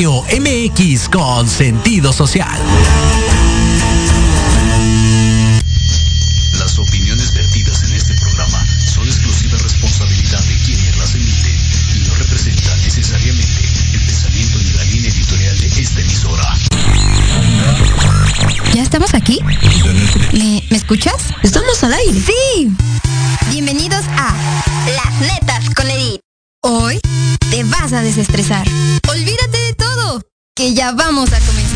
Radio MX con sentido social. Las opiniones vertidas en este programa son exclusiva responsabilidad de quienes las emiten y no representan necesariamente el pensamiento ni la línea editorial de esta emisora. ¿Ya estamos aquí? ¿Me, ¿me escuchas? Estamos al aire. Sí. Bienvenidos a Las Netas con Edith. Hoy te vas a desestresar. Que ya vamos a comenzar.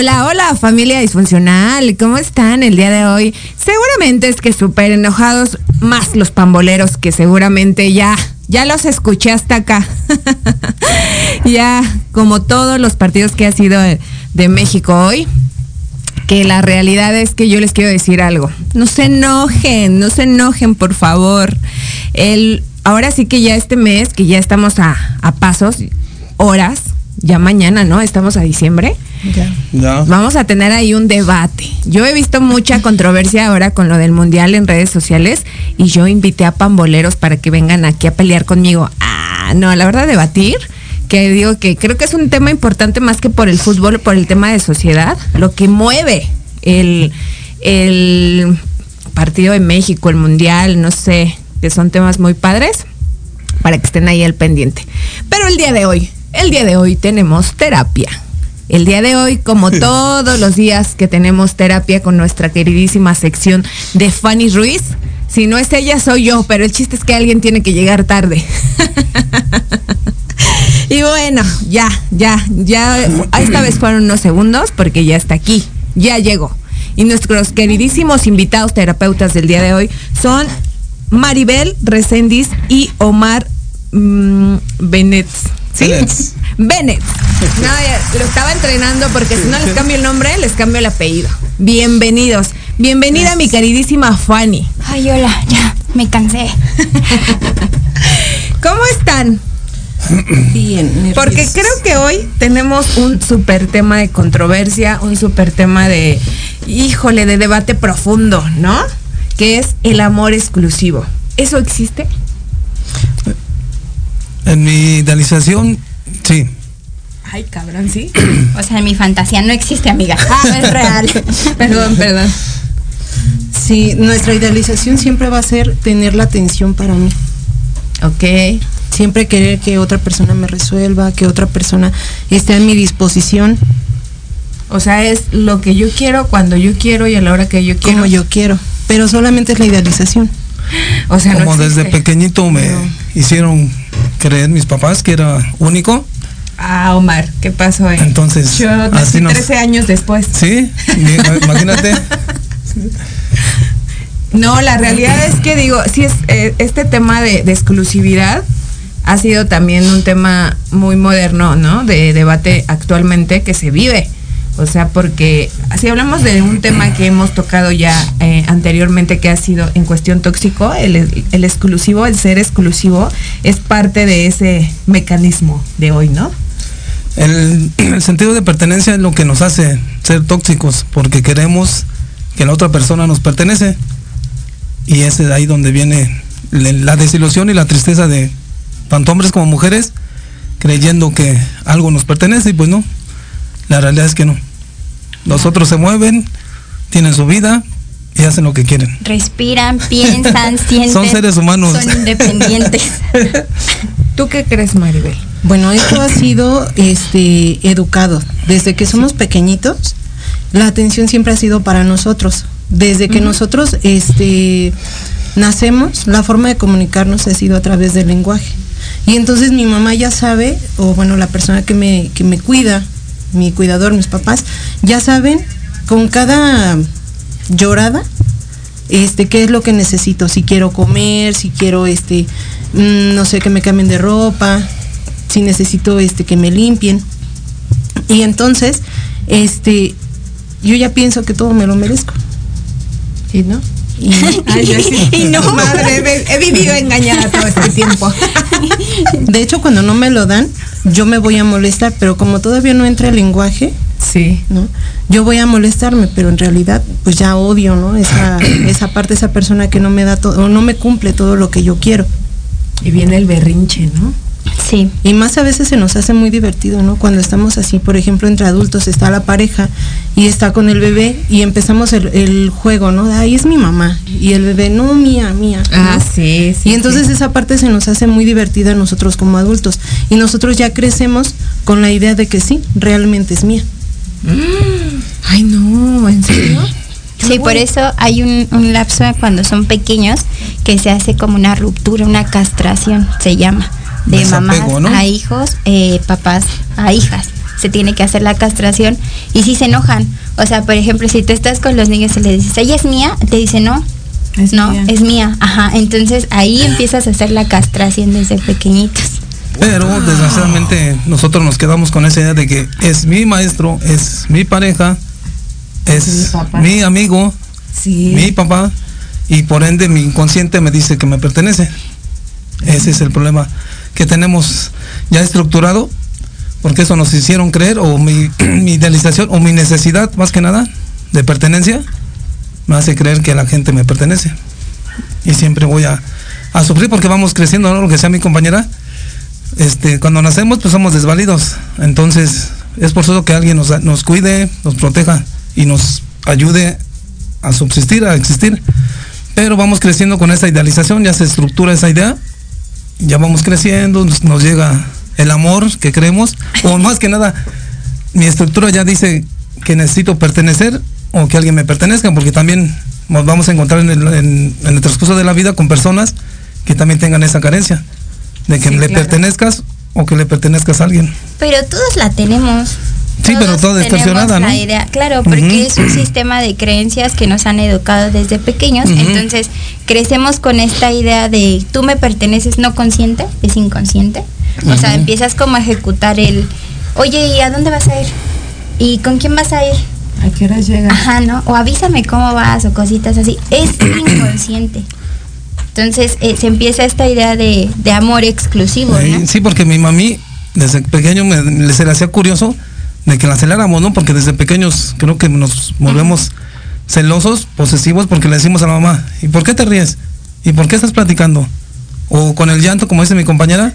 Hola, hola familia disfuncional, ¿cómo están el día de hoy? Seguramente es que súper enojados más los pamboleros que seguramente ya, ya los escuché hasta acá. ya, como todos los partidos que ha sido de, México hoy, que la realidad es que yo les quiero decir algo. No se enojen, no se enojen, por favor. El, ahora sí que ya este mes, que ya estamos a, a pasos, horas, ya mañana, ¿no? Estamos a diciembre. Ya. Vamos a tener ahí un debate. Yo he visto mucha controversia ahora con lo del mundial en redes sociales y yo invité a pamboleros para que vengan aquí a pelear conmigo. Ah, no, la verdad debatir, que digo que creo que es un tema importante más que por el fútbol, por el tema de sociedad, lo que mueve el, el partido de México, el mundial, no sé, que son temas muy padres para que estén ahí al pendiente. Pero el día de hoy, el día de hoy tenemos terapia. El día de hoy, como todos los días que tenemos terapia con nuestra queridísima sección de Fanny Ruiz, si no es ella, soy yo, pero el chiste es que alguien tiene que llegar tarde. y bueno, ya, ya, ya, esta vez fueron unos segundos porque ya está aquí, ya llegó. Y nuestros queridísimos invitados terapeutas del día de hoy son Maribel Resendiz y Omar mm. ¿Sí? Bennett. Bennett. No, ya, lo estaba entrenando porque si no les cambio el nombre, les cambio el apellido. Bienvenidos. Bienvenida mi queridísima Fanny. Ay, hola, ya, me cansé. ¿Cómo están? Bien, nerviosos. Porque creo que hoy tenemos un súper tema de controversia, un súper tema de, híjole, de debate profundo, ¿no? Que es el amor exclusivo. ¿Eso existe? En mi idealización, sí. Ay, cabrón, ¿sí? O sea, mi fantasía no existe, amiga. Ah, es real. perdón, perdón. Sí, nuestra idealización siempre va a ser tener la atención para mí. Ok. Siempre querer que otra persona me resuelva, que otra persona esté a mi disposición O sea, es lo que yo quiero, cuando yo quiero y a la hora que yo quiero. como yo quiero. Pero solamente es la idealización. O sea, no Como desde pequeñito me No. hicieron creer mis papás que era único. Ah, Omar, ¿qué pasó ahí? Entonces, yo nací así nos- 13 años después. Sí, imagínate. No, la realidad es que digo, sí es eh, este tema de, de exclusividad ha sido también un tema muy moderno, ¿no? De debate actualmente que se vive. O sea, porque si hablamos de un tema que hemos tocado ya eh, anteriormente que ha sido en cuestión tóxico, el, el exclusivo, el ser exclusivo, es parte de ese mecanismo de hoy, ¿no? El, el sentido de pertenencia es lo que nos hace ser tóxicos, porque queremos que la otra persona nos pertenece. Y es de ahí donde viene la desilusión y la tristeza de tanto hombres como mujeres, creyendo que algo nos pertenece y pues no. La realidad es que no. Los otros se mueven, tienen su vida y hacen lo que quieren. Respiran, piensan, sienten. Son seres humanos. Son independientes. ¿Tú qué crees, Maribel? Bueno, esto ha sido este educado. Desde que somos pequeñitos, la atención siempre ha sido para nosotros. Desde que nosotros este nacemos, la forma de comunicarnos ha sido a través del lenguaje. Y entonces mi mamá ya sabe, o bueno, la persona que me, que me cuida, mi cuidador, mis papás, ya saben con cada llorada este qué es lo que necesito, si quiero comer, si quiero este mm, no sé, que me cambien de ropa, si necesito este que me limpien. Y entonces, este, yo ya pienso que todo me lo merezco. ¿Y no? Y, Ay, yo sí. Y no. Madre, he- he vivido engañada todo este tiempo. de hecho, cuando no me lo dan, yo me voy a molestar, pero como todavía no entra el lenguaje, Sí. ¿no? Yo voy a molestarme, pero en realidad pues ya odio, ¿no? Esa, esa parte, esa persona que no me da todo, o no me cumple todo lo que yo quiero. Y viene el berrinche, ¿no? Sí. Y más a veces se nos hace muy divertido, ¿no? Cuando estamos así, por ejemplo, entre adultos está la pareja y está con el bebé y empezamos el, el juego, ¿no? Ahí es mi mamá y el bebé, no, mía, mía. ¿no? Ah, sí, sí. y entonces sí. esa parte se nos hace muy divertida a nosotros como adultos. Y nosotros ya crecemos con la idea de que sí, realmente es mía. Ay, no, ¿en serio? Sí, por eso hay un, un lapso cuando son pequeños que se hace como una ruptura, una castración, se llama, de Desapego, mamás ¿no? a hijos, eh, papás a hijas. Se tiene que hacer la castración y si se enojan. O sea, por ejemplo, si tú estás con los niños y le dices, ella es mía, te dice no. Es no, mía. es mía. Ajá. Entonces ahí empiezas a hacer la castración desde pequeñitos. Pero desgraciadamente nosotros nos quedamos con esa idea de que es mi maestro, es mi pareja, es mi amigo, Sí. mi papá, y por ende mi inconsciente me dice que me pertenece. Ese es el problema que tenemos ya estructurado, porque eso nos hicieron creer, o mi, idealización, o mi necesidad más que nada de pertenencia, me hace creer que la gente me pertenece. Y siempre voy a, a sufrir porque vamos creciendo, ¿no? Lo que sea mi compañera. Este, cuando nacemos, pues somos desvalidos. Entonces, es por eso que alguien nos, nos cuide, nos proteja y nos ayude a subsistir, a existir. Pero vamos creciendo con esa idealización, ya se estructura esa idea, ya vamos creciendo, nos, nos llega el amor que creemos, o más que nada, mi estructura ya dice que necesito pertenecer o que alguien me pertenezca, porque también nos vamos a encontrar en el, en- en el transcurso de la vida con personas que también tengan esa carencia, de que Sí, le claro. pertenezcas o que le pertenezcas a alguien. Pero todos la tenemos. Sí, pero toda distorsionada, ¿no? la idea, claro, porque es un sistema de creencias que nos han educado desde pequeños. Entonces, crecemos con esta idea de tú me perteneces no consciente, es inconsciente. O sea, empiezas como a ejecutar el, oye, ¿y a dónde vas a ir? ¿Y con quién vas a ir? ¿A qué hora llega? Ajá, ¿no? O avísame cómo vas o cositas así. Es inconsciente. Entonces, eh, se empieza esta idea de, de amor exclusivo, Eh, ¿no? Sí, porque mi mami desde pequeño me, le- se le hacía curioso de que la celáramos, ¿no? Porque desde pequeños creo que nos volvemos celosos, posesivos, porque le decimos a la mamá, ¿y por qué te ríes? ¿Y por qué estás platicando? O con el llanto, como dice mi compañera,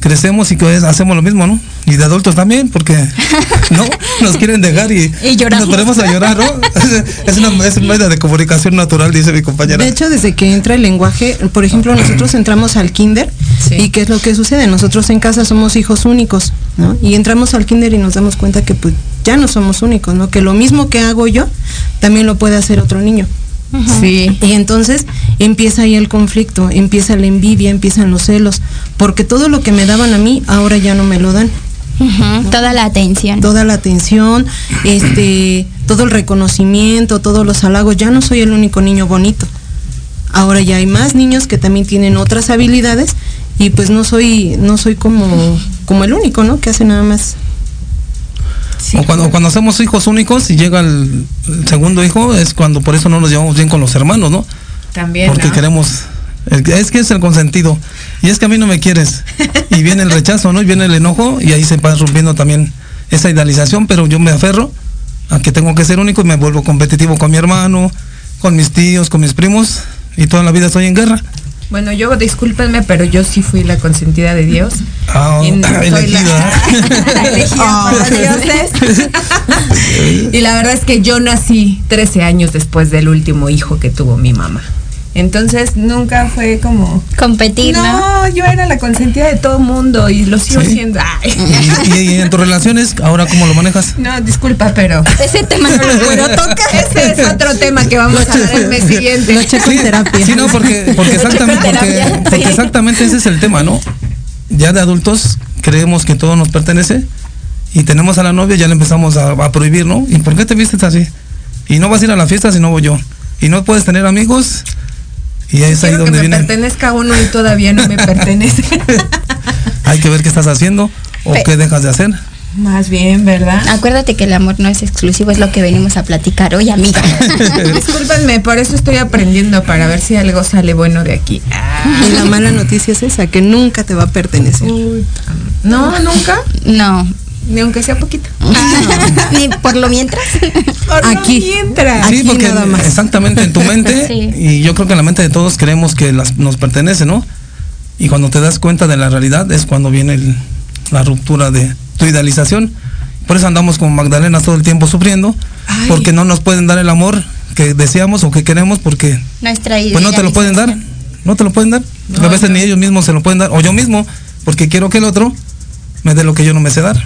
crecemos y que hacemos lo mismo, ¿no? Y de adultos también, porque no nos quieren dejar y, nos ponemos a llorar, ¿no? es una es una medida de comunicación natural, dice mi compañera. De hecho, desde que entra el lenguaje, por ejemplo, nosotros entramos al kinder Sí. y qué es lo que sucede. Nosotros en casa somos hijos únicos, ¿no? Y entramos al kinder y nos damos cuenta que pues ya no somos únicos, ¿no? Que lo mismo que hago yo también lo puede hacer otro niño. Sí. Y entonces empieza ahí el conflicto, empieza la envidia, empiezan los celos, porque todo lo que me daban a mí ahora ya no me lo dan. Toda la atención. Toda la atención, este, todo el reconocimiento, todos los halagos, ya no soy el único niño bonito. Ahora ya hay más niños que también tienen otras habilidades y pues no soy no soy como como el único, ¿no? Que hace nada más. Sí, o cuando, cuando hacemos hijos únicos y llega el, el segundo hijo, es cuando por eso no nos llevamos bien con los hermanos, ¿no? También. Porque ¿no? queremos. Es que es el consentido. Y es que a mí no me quieres. Y viene el rechazo, ¿no? Y viene el enojo y ahí se va rompiendo también esa idealización, pero yo me aferro a que tengo que ser único y me vuelvo competitivo con mi hermano, con mis tíos, con mis primos y toda la vida estoy en guerra. Bueno, yo discúlpenme, pero yo sí fui la consentida de Dios. Ah, Y no soy la- elegida. La elegida para dioses. y la verdad es que yo nací 13 años después del último hijo que tuvo mi mamá. Entonces nunca fue como... Competir, ¿no? No, yo era la consentida de todo mundo y lo sigo Sí. siendo. Ay. Y, y- y en tus relaciones, ahora cómo lo manejas? No, disculpa, pero Ese tema no lo puedo tocar. ese es otro tema que vamos a ver el mes siguiente. Lo checo en terapia. Sí, no, porque, porque exactamente, porque, exactamente ese es el tema, ¿no? Ya de adultos creemos que todo nos pertenece y tenemos a la novia ya le empezamos a, a prohibir, ¿no? ¿Y por qué te vistes así? Y no vas a ir a la fiesta si no voy yo. Y no puedes tener amigos Y es ahí donde que me viene. pertenezca uno y todavía no me pertenece. Hay que ver qué estás haciendo o Pe- qué dejas de hacer. Más bien, ¿verdad? Acuérdate que el amor no es exclusivo, es lo que venimos a platicar hoy, amiga. Discúlpenme, por eso estoy aprendiendo para ver si algo sale bueno de aquí. Y la mala noticia es esa, que nunca te va a pertenecer. No, nunca, No. Ni aunque sea poquito. Ni por lo mientras. Aquí. mientras. Sí, Aquí porque nada más. exactamente en tu mente, Sí. y yo creo que en la mente de todos creemos que las- nos pertenece, ¿no? Y cuando te das cuenta de la realidad es cuando viene el- la ruptura de tu idealización. Por eso andamos como Magdalenas todo el tiempo sufriendo, Ay. porque no nos pueden dar el amor que deseamos o que queremos, porque Nuestra pues no te lo pueden dar, no te lo pueden dar. A veces ni ellos mismos se lo pueden dar, o yo mismo, porque quiero que el otro me dé lo que yo no me sé dar.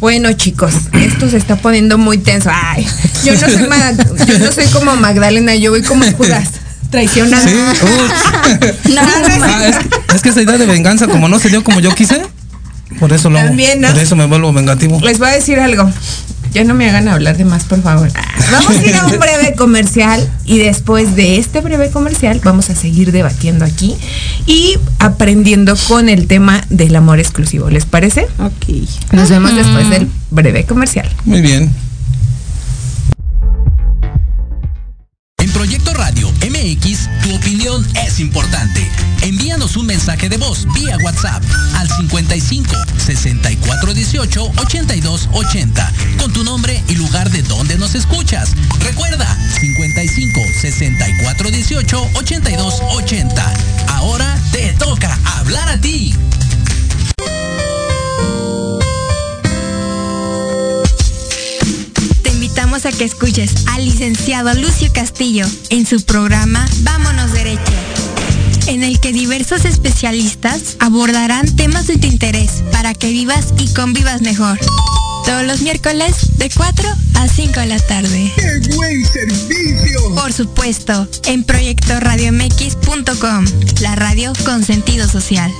Bueno, chicos, esto se está poniendo muy tenso. Ay, yo no soy, Ma- yo no soy como Magdalena, yo voy como Judas, traicionando. Sí, uy. No, Ah, es, es que esa idea de venganza, como no se dio como yo quise, por eso lo. También, ¿no? Por eso me vuelvo vengativo. Les voy a decir algo. Ya no me hagan hablar de más, por favor. Vamos a ir a un breve comercial y después de este breve comercial vamos a seguir debatiendo aquí y aprendiendo con el tema del amor exclusivo. ¿Les parece? Ok. Nos vemos después del breve comercial. Muy bien. De voz vía WhatsApp al 55 64 18 82 80 con tu nombre y lugar de donde nos escuchas. Recuerda 55 64 18 82 80. Ahora te toca hablar a ti. Te invitamos a que escuches al licenciado Lucio Castillo en su programa Vámonos Derecho, en el que diversos especialistas abordarán temas de tu interés para que vivas y convivas mejor. Todos los miércoles de 4 a 5 de la tarde. ¡Qué buen servicio! Por supuesto, en proyectoradiomx.com, la radio con sentido social.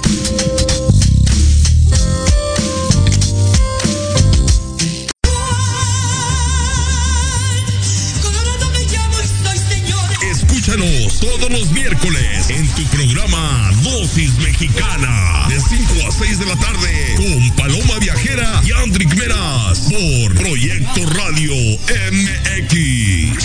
Escúchanos todos los miércoles en tu programa Dosis Mexicana de 5 a 6 de la tarde con Paloma Viajera y Andrick Meras por Proyecto Radio MX.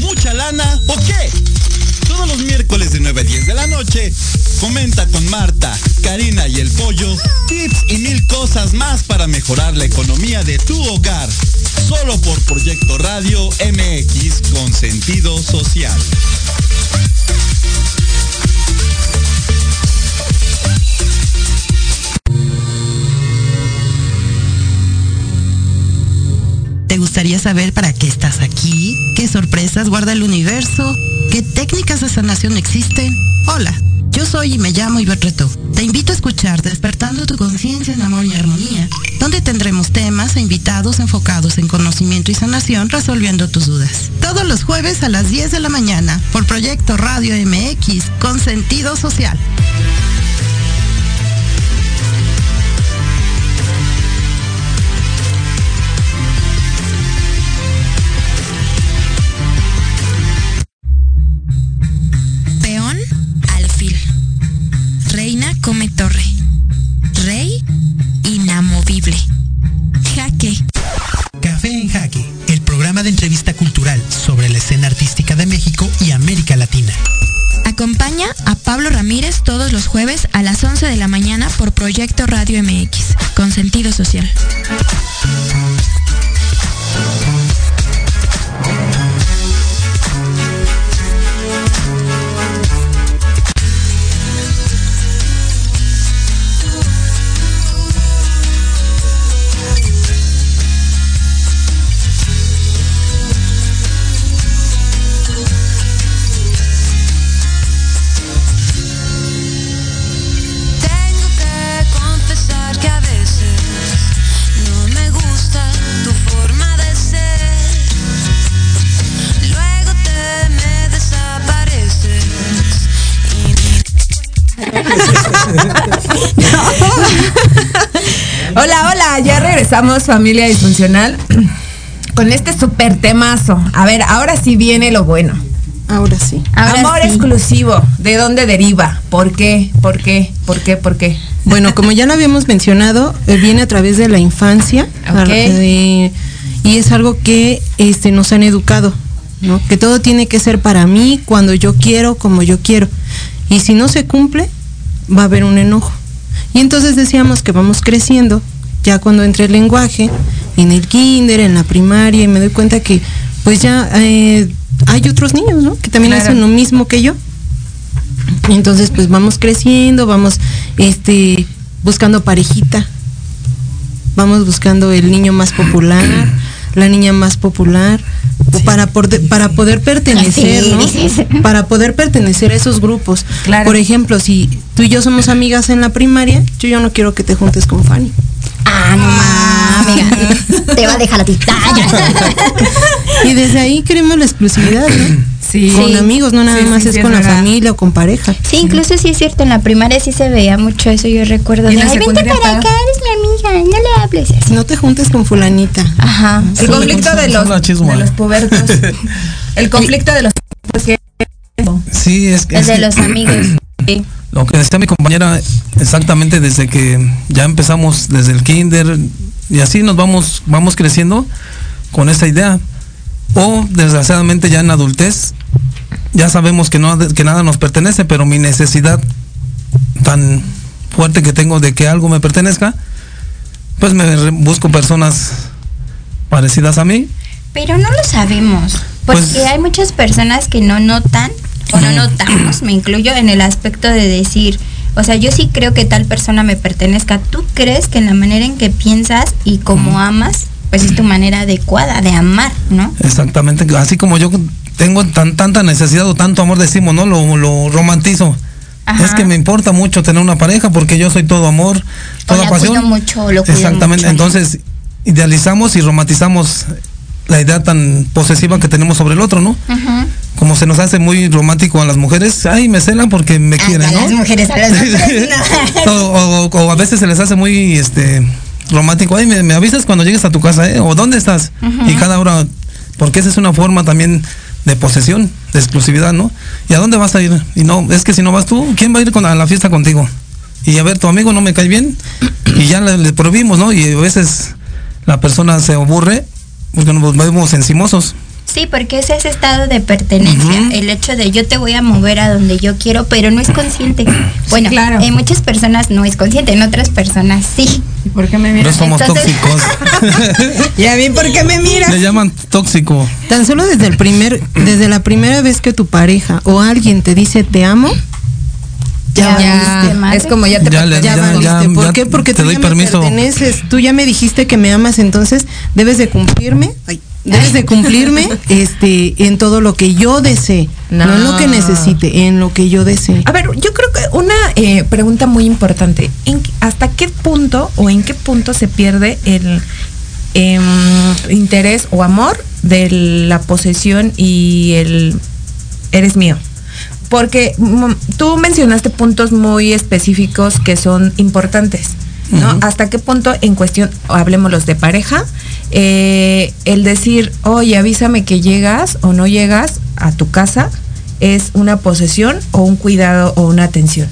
¿Mucha lana o qué? Todos los miércoles de 9 a 10 de la noche, comenta con Marta, Karina y el Pollo tips y mil cosas más para mejorar la economía de tu hogar. Solo por Proyecto Radio MX con sentido social. ¿Te gustaría saber para qué estás aquí? ¿Qué sorpresas guarda el universo? ¿Qué técnicas de sanación existen? Hola, yo soy y me llamo Ivette Reto. Te invito a escuchar Despertando tu conciencia en amor y armonía, donde tendremos temas e invitados enfocados en conocimiento y sanación resolviendo tus dudas. Todos los jueves a las 10 de la mañana por Proyecto Radio MX con sentido social. Todos los jueves a las 11 de la mañana por Proyecto Radio MX, con sentido social. Hola, hola, ya regresamos familia disfuncional con este super temazo. A ver, ahora sí viene lo bueno. Ahora sí. Ahora Amor sí. exclusivo, ¿de dónde deriva? ¿Por qué? ¿Por qué? ¿Por qué? ¿Por qué? Bueno, como ya lo habíamos mencionado, eh, viene a través de la infancia eh, y es algo que este, nos han educado, ¿no? Que todo tiene que ser para mí, cuando yo quiero, como yo quiero. Y si no se cumple, va a haber un enojo. Y entonces decíamos que vamos creciendo, ya cuando entre el lenguaje, en el kinder, en la primaria, y me doy cuenta que pues ya eh, hay otros niños, ¿no? Que también Claro. hacen lo mismo que yo. Entonces pues vamos creciendo, vamos este buscando parejita. Vamos buscando el niño más popular, la niña más popular para poder para poder pertenecer, Sí, ¿no? dices. Para poder pertenecer a esos grupos. Claro. Por ejemplo, si tú y yo somos amigas en la primaria, yo ya no quiero que te juntes con Fanny. Ah, no mames, amiga. Te va a dejar a ti. Ah, ya. Y desde ahí queremos la exclusividad, ¿no? Sí. Con amigos, no nada Sí, más sí, es con la verdad. familia o con pareja. Sí, incluso sí es cierto, en la primaria sí se veía mucho eso, yo recuerdo. De, la Ay, vente para está- acá, eres mi amiga, no le hables. y así. No te juntes con fulanita. Ajá. El sí. conflicto de los, de los pubertos. El conflicto de los porque Sí, es, El es de que los amigos. Sí. Lo que decía mi compañera, exactamente desde que ya empezamos desde el kinder y así nos vamos, vamos creciendo con esa idea. O desgraciadamente ya en adultez, ya sabemos que, no, que nada nos pertenece, pero mi necesidad tan fuerte que tengo de que algo me pertenezca, pues me busco personas parecidas a mí. Pero no lo sabemos, porque Pues- hay muchas personas que no notan, o no notamos, me incluyo en el aspecto de decir, o sea, yo sí creo que tal persona me pertenezca. ¿Tú crees que en la manera en que piensas y como amas, pues es tu manera adecuada de amar, ¿no? Exactamente, así como yo tengo tan tanta necesidad o tanto amor, decimos, ¿no? Lo, lo romantizo. Ajá. Es que me importa mucho tener una pareja porque yo soy todo amor, O toda la pasión. cuido mucho, lo cuido Exactamente, mucho. entonces idealizamos y romantizamos la idea tan posesiva que tenemos sobre el otro, ¿no? Ujú. Como se nos hace muy romántico a las mujeres, ay, me celan porque me quieren, ¿no? las mujeres a no. o, o- o a veces se les hace muy este romántico, ay, me, me avisas cuando llegues a tu casa, ¿eh? O dónde estás. Y cada hora, porque esa es una forma también de posesión, de exclusividad, ¿no? ¿Y a dónde vas a ir? Y no, es que si no vas tú, ¿quién va a ir con, a la fiesta contigo? Y a ver, tu amigo no me cae bien, y ya le, le prohibimos, ¿no? Y a veces la persona se aburre porque nos vemos encimosos. Sí, porque es ese estado de pertenencia, el hecho de yo te voy a mover a donde yo quiero, pero no es consciente. Bueno, claro. en muchas personas no es consciente, en otras personas sí. ¿Y por qué me No miras? somos entonces- tóxicos. ¿Y a mí por qué me miras? le llaman tóxico. Tan solo desde el primer, desde la primera vez que tu pareja o alguien te dice te amo, ya, Ya, es como ya te Ya le- Ya, ya- ¿Por ya qué? Porque te tú doy ya permiso. me perteneces. Tú ya me dijiste que me amas, entonces debes de cumplirme. ay, debes de cumplirme este en todo lo que yo desee. No. No. en lo que necesite, en lo que yo desee. A ver, yo creo que una eh, pregunta muy importante. ¿en qué- ¿Hasta qué punto o en qué punto se pierde el em, interés o amor de la posesión y el eres mío? Porque mm, tú mencionaste puntos muy específicos que son importantes, ¿no? ¿Hasta qué punto en cuestión, hablemos los de pareja, eh, el decir, oye, avísame que llegas o no llegas a tu casa, es una posesión o un cuidado o una atención?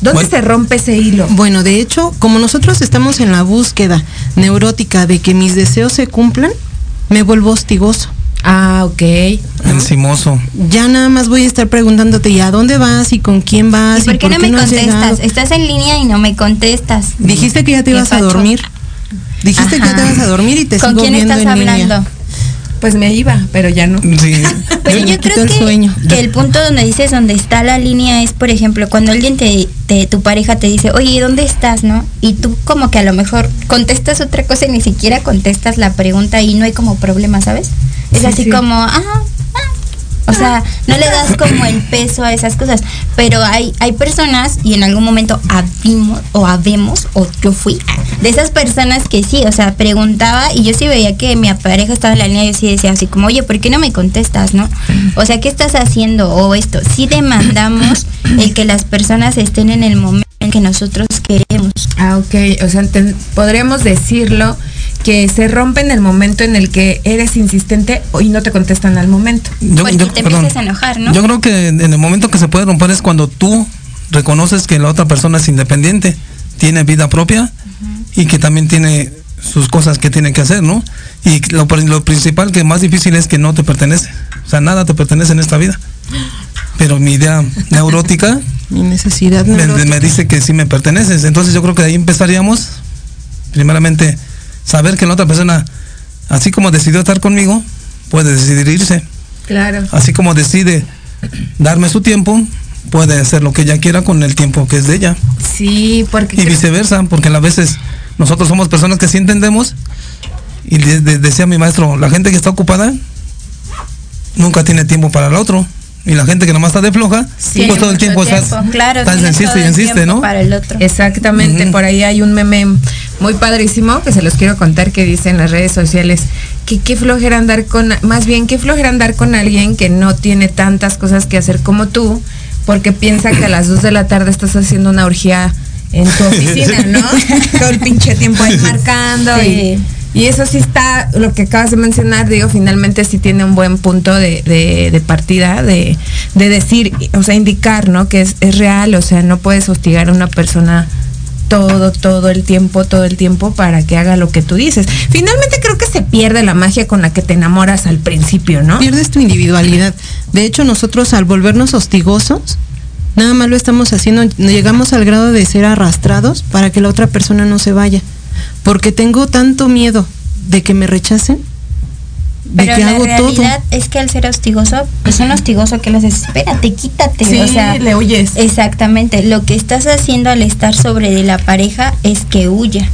¿Dónde Bueno. se rompe ese hilo? Bueno, de hecho, como nosotros estamos en la búsqueda neurótica de que mis deseos se cumplan, me vuelvo hostigoso. Ah, ok. Encimoso. Ya nada más voy a estar preguntándote, ¿y a dónde vas? ¿Y con quién vas? ¿Y por qué no me contestas? Estás en línea y no me contestas. Dijiste que ya te ibas a dormir. Dijiste que ya te vas a dormir y te ¿Con sigo quién viendo estás en línea. hablando? Pues me iba, pero ya no. Sí. Pero Me yo quitó creo el que, sueño. que el punto donde dices donde está la línea es, por ejemplo, cuando alguien te, te- tu pareja te dice, oye, ¿dónde estás, no? Y tú como que a lo mejor contestas otra cosa y ni siquiera contestas la pregunta y no hay como problema, ¿sabes? Es Sí, así sí. como, ah. O sea, no le das como el peso a esas cosas. Pero hay, hay personas, y en algún momento habimos, o habemos, o yo fui, de esas personas que sí, o sea, preguntaba y yo sí veía que mi pareja estaba en la línea, yo sí decía así como, oye, ¿por qué no me contestas, no? O sea, ¿qué estás haciendo? O esto. Sí demandamos el que las personas estén en el momento en que nosotros queremos. Ah, ok. O sea, podríamos decirlo que se rompe en el momento en el que eres insistente y no te contestan al momento. Yo- Porque yo- te perdón. empiezas a enojar, ¿no? Yo creo que en el momento que se puede romper es cuando tú reconoces que la otra persona es independiente, tiene vida propia y que también tiene sus cosas que tiene que hacer, ¿no? Y lo, pri- lo principal que más difícil es que no te pertenece. O sea, nada te pertenece en esta vida. Pero mi idea neurótica Mi necesidad me, neurótica. me dice que sí me perteneces. Entonces yo creo que ahí empezaríamos, primeramente, saber que la otra persona, así como decidió estar conmigo, puede decidir irse. Claro. Así como decide darme su tiempo, puede hacer lo que ella quiera con el tiempo que es de ella. Sí, porque... Y viceversa, porque a veces nosotros somos personas que sí entendemos. Y de- de- decía mi maestro, la gente que está ocupada nunca tiene tiempo para el otro. Y la gente que nomás está de floja, Tiene pues todo el tiempo, está, tiempo, claro, está tiene insiste y insiste, ¿no? Para el otro. Exactamente, por ahí hay un meme muy padrísimo que se los quiero contar que dice en las redes sociales que qué flojera andar con, más bien qué flojera andar con alguien que no tiene tantas cosas que hacer como tú, porque piensa que a las 2 de la tarde estás haciendo una orgía en tu oficina, ¿no? Todo el pinche tiempo ahí marcando y, y eso sí está, lo que acabas de mencionar, digo, finalmente sí tiene un buen punto de, de- de partida, de, de decir, o sea, indicar, ¿no? Que es, es real, o sea, no puedes hostigar a una persona todo, todo el tiempo, todo el tiempo para que haga lo que tú dices. Finalmente creo que se pierde la magia con la que te enamoras al principio, ¿no? Pierdes tu individualidad. De hecho, nosotros al volvernos hostigosos, nada más lo estamos haciendo, llegamos al grado de ser arrastrados para que la otra persona no se vaya. Porque tengo tanto miedo de que me rechacen, de Pero que la hago todo. realidad es que al ser hostigoso, pues un hostigoso que les espérate, quítate. Sí, o sea, le huyes. Exactamente. Lo que estás haciendo al estar sobre de la pareja es que huya.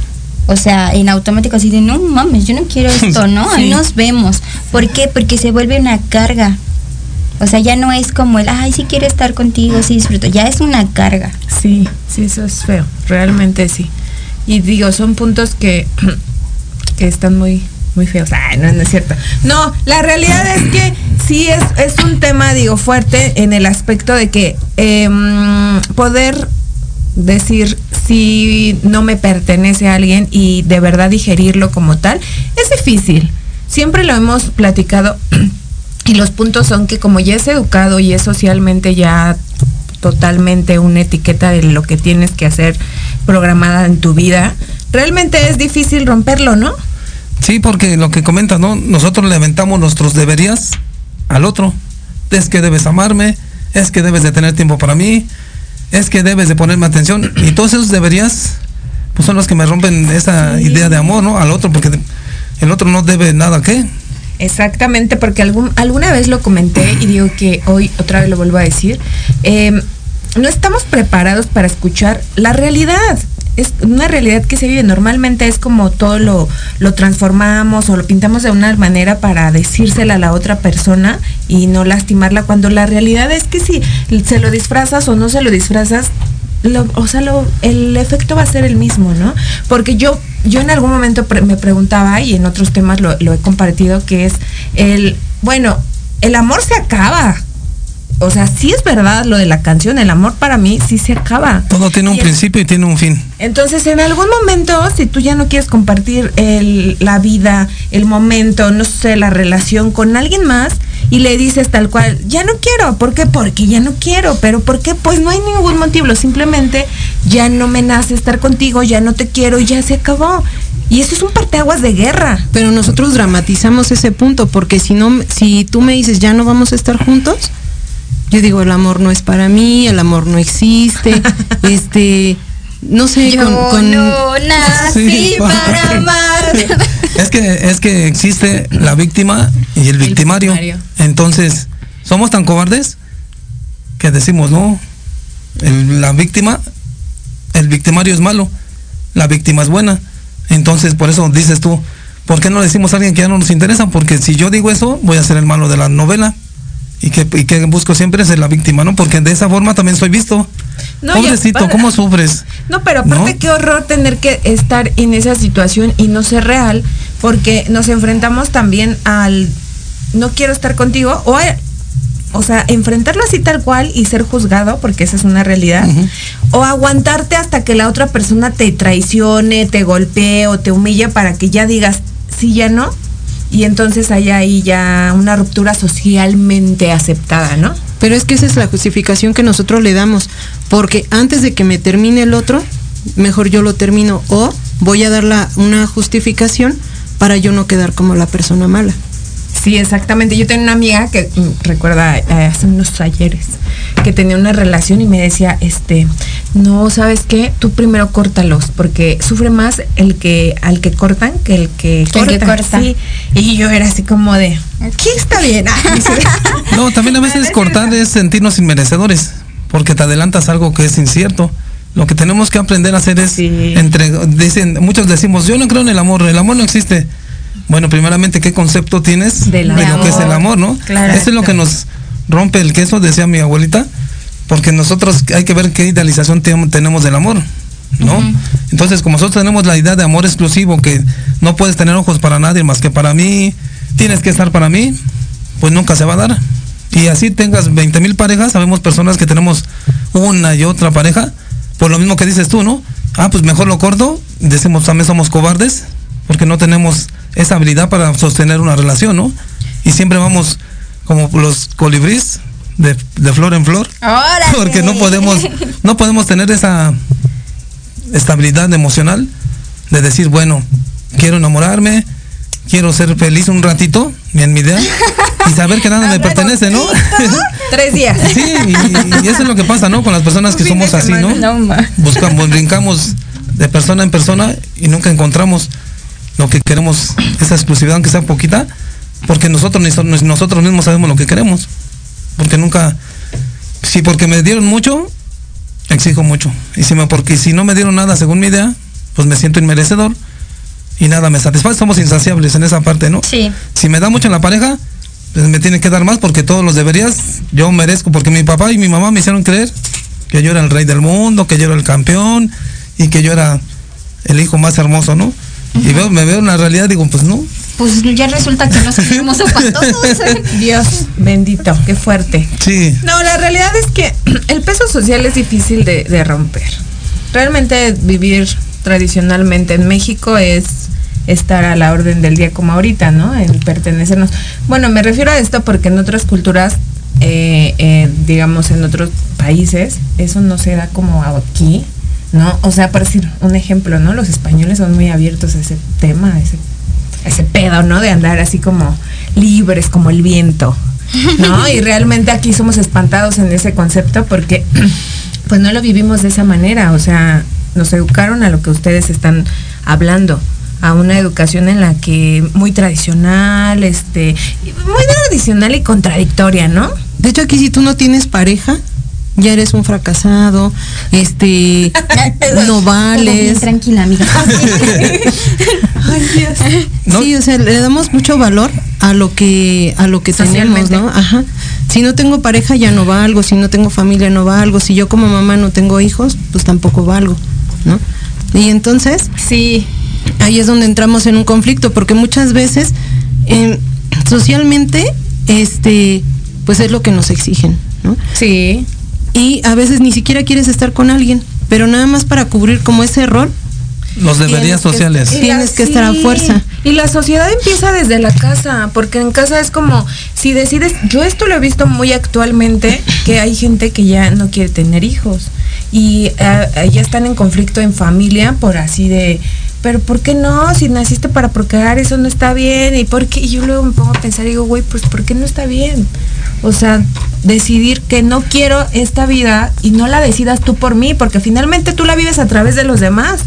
O sea, en automático así de, no mames, yo no quiero esto, ¿no? Ahí Sí. nos vemos. ¿Por qué? Porque se vuelve una carga. O sea, ya no es como el, ay, sí quiero estar contigo, sí disfruto. Ya es una carga. Sí, sí, eso es feo, realmente sí. Y digo, son puntos que, que están muy, muy feos. Ay, no, no es cierto. No, la realidad es que sí es, es un tema, digo, fuerte en el aspecto de que em, poder decir si no me pertenece a alguien y de verdad digerirlo como tal, es difícil. Siempre lo hemos platicado y los puntos son que como ya es educado y es socialmente ya totalmente una etiqueta de lo que tienes que hacer programada en tu vida, realmente es difícil romperlo, ¿no? Sí, porque lo que comentas, ¿no? Nosotros le aventamos nuestros deberías al otro. Es que debes amarme, es que debes de tener tiempo para mí, es que debes de ponerme atención. Y todos esos deberías, pues son los que me rompen esa idea de amor, ¿no? Al otro, porque el otro no debe nada, ¿qué? Exactamente, porque algún, alguna vez lo comenté y digo que hoy otra vez lo vuelvo a decir. eh, no estamos preparados para escuchar la realidad. Es una realidad que se vive. Normalmente es como todo lo, lo transformamos o lo pintamos de una manera para decírsela a la otra persona y no lastimarla, cuando la realidad es que si se lo disfrazas o no se lo disfrazas, lo- o sea, lo- el efecto va a ser el mismo, ¿no? Porque yo, yo en algún momento me preguntaba, y en otros temas lo, lo he compartido, que es el, bueno, el amor se acaba. O sea, sí es verdad lo de la canción, el amor para mí sí se acaba. Todo tiene un Y principio y tiene un fin. entonces, en algún momento, si tú ya no quieres compartir el- la vida, el momento, no sé, la relación con alguien más y le dices tal cual, ya no quiero, ¿por qué? Porque ya no quiero, pero ¿por qué? Pues no hay ningún motivo, simplemente ya no me nace estar contigo, ya no te quiero y ya se acabó. Y eso es un parteaguas de guerra. Pero nosotros dramatizamos ese punto, porque si no, si tú me dices ya no vamos a estar juntos, yo digo el amor no es para mí, el amor no existe, este, no sé, Yo con, con- no nací Sí, para amar. Es que, es que existe la víctima y el victimario. victimario. Entonces, somos tan cobardes que decimos, no, el- la víctima, el victimario es malo, la víctima es buena. Entonces, por eso dices tú, ¿por qué no le decimos a alguien que ya no nos interesa? Porque si yo digo eso, voy a ser el malo de la novela. Y que, y que busco siempre ser la víctima, ¿no? Porque de esa forma también soy visto. No, Pobrecito, ¿cómo sufres? No, pero aparte ¿No? qué horror tener que estar en esa situación y no ser real, porque nos enfrentamos también al no quiero estar contigo o a- o sea, enfrentarlo así tal cual y ser juzgado, porque esa es una realidad, o aguantarte hasta que la otra persona te traicione, te golpee o te humille para que ya digas, sí, ya no, y entonces hay ahí ya una ruptura socialmente aceptada, ¿no? Pero es que esa es la justificación que nosotros le damos, porque antes de que me termine el otro, mejor yo lo termino o voy a dar la- una justificación para yo no quedar como la persona mala. Sí, exactamente. Yo tenía una amiga que mm, recuerda eh, hace unos talleres que tenía una relación y me decía, este, no, ¿sabes qué? Tú primero córtalos porque sufre más el que al que cortan que el que el que corta. Sí. Y yo era así como de, ¿qué está bien? No, también a veces cortar es sentirnos inmerecedores, porque te adelantas algo que es incierto. Lo que tenemos que aprender a hacer es entre dicen, muchos decimos, yo no creo en el amor, el amor no existe. Bueno, primeramente, ¿qué concepto tienes de lo que es el amor. no? Claro. Eso es lo que nos rompe el queso, decía mi abuelita, porque nosotros hay que ver qué idealización te- tenemos del amor, ¿no? Entonces, como nosotros tenemos la idea de amor exclusivo, que no puedes tener ojos para nadie más que para mí, tienes que estar para mí, pues nunca se va a dar. Y así tengas 20 mil parejas, sabemos personas que tenemos una y otra pareja, por lo mismo que dices tú, ¿no? Ah, pues mejor lo corto, decimos también somos cobardes, porque no tenemos esa habilidad para sostener una relación, ¿no? Y siempre vamos como los colibrís de, de flor en flor, ¡Órale! porque no podemos, no podemos tener esa estabilidad emocional de decir, bueno, quiero enamorarme, quiero ser feliz un ratito, en mi idea, y saber que nada me pertenece, ¿no? Tres días. Sí, y, y eso es lo que pasa, ¿no? Con las personas que somos así, ¿no? Buscamos, brincamos de persona en persona y nunca encontramos lo que queremos, esa exclusividad, aunque sea poquita, porque nosotros nosotros mismos sabemos lo que queremos. Porque nunca, si porque me dieron mucho, exijo mucho. Y si me, porque si no me dieron nada según mi idea, pues me siento inmerecedor y nada me satisface. Somos insaciables en esa parte, ¿no? Sí. Si me da mucho en la pareja, pues me tiene que dar más porque todos los deberías, yo merezco, porque mi papá y mi mamá me hicieron creer que yo era el rey del mundo, que yo era el campeón y que yo era el hijo más hermoso, ¿no? Y veo, me veo en la realidad y digo, pues no. Pues ya resulta que no soy hermoso para todos. Dios bendito, qué fuerte. Sí. No, la realidad es que el peso social es difícil de, de romper. Realmente vivir tradicionalmente en México es estar a la orden del día como ahorita, ¿no? El pertenecernos. Bueno, me refiero a esto porque en otras culturas, eh, eh, digamos en otros países, eso no se da como aquí, ¿no? O sea, por decir un ejemplo, ¿no? Los españoles son muy abiertos a ese tema, a ese, a ese pedo, ¿no? De andar así como libres como el viento, ¿no? Y realmente aquí somos espantados en ese concepto porque pues no lo vivimos de esa manera, o sea, nos educaron a lo que ustedes están hablando, a una educación en la que muy tradicional, este, muy tradicional y contradictoria, ¿no? De hecho, aquí si tú no tienes pareja, ya eres un fracasado, este, no vales. tranquila, amiga. Ay, Dios. ¿No? Sí, o sea, le damos mucho valor a lo que a lo que tenemos. ¿no? Ajá. Si no tengo pareja ya no valgo, si no tengo familia no valgo, si yo como mamá no tengo hijos, pues tampoco valgo, ¿no? Y entonces, Sí, ahí es donde entramos en un conflicto, porque muchas veces eh, socialmente, este, pues es lo que nos exigen, ¿no? sí. Y a veces ni siquiera quieres estar con alguien, pero nada más para cubrir como ese error, Los deberías que- sociales. Tienes que estar a fuerza. Y la sociedad empieza desde la casa, porque en casa es como, si decides, yo esto lo he visto muy actualmente, que hay gente que ya no quiere tener hijos y eh, ya están en conflicto en familia por así de, pero ¿por qué no? Si naciste para procrear, eso no está bien. ¿Y por qué? Y yo luego me pongo a pensar y digo, güey, pues ¿por qué no está bien? O sea, decidir que no quiero esta vida y no la decidas tú por mí, porque finalmente tú la vives a través de los demás.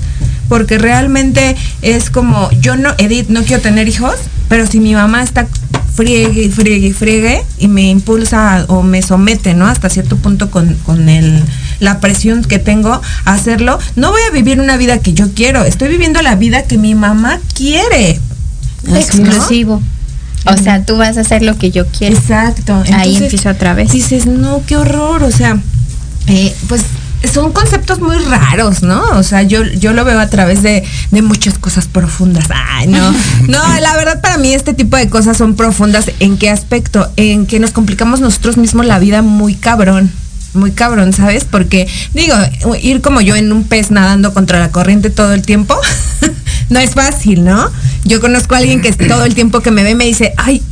Porque realmente es como, yo no, Edith, no quiero tener hijos, pero si mi mamá está friegue friegue y friegue y me impulsa o me somete, ¿no? Hasta cierto punto con, con el, la presión que tengo a hacerlo, no voy a vivir una vida que yo quiero, estoy viviendo la vida que mi mamá quiere. Exclusivo. O sea, tú vas a hacer lo que yo quiero. Exacto. Ahí empiezo otra vez. Dices, no, qué horror, o sea, eh, pues son conceptos muy raros, ¿no? O sea, yo, yo lo veo a través de, de muchas cosas profundas. Ay, no. No, la verdad para mí este tipo de cosas son profundas. ¿En qué aspecto? En que nos complicamos nosotros mismos la vida muy cabrón. Muy cabrón, ¿sabes? Porque, digo, ir como yo en un pez nadando contra la corriente todo el tiempo, no es fácil, ¿no? Yo conozco a alguien que todo el tiempo que me ve me dice, ay,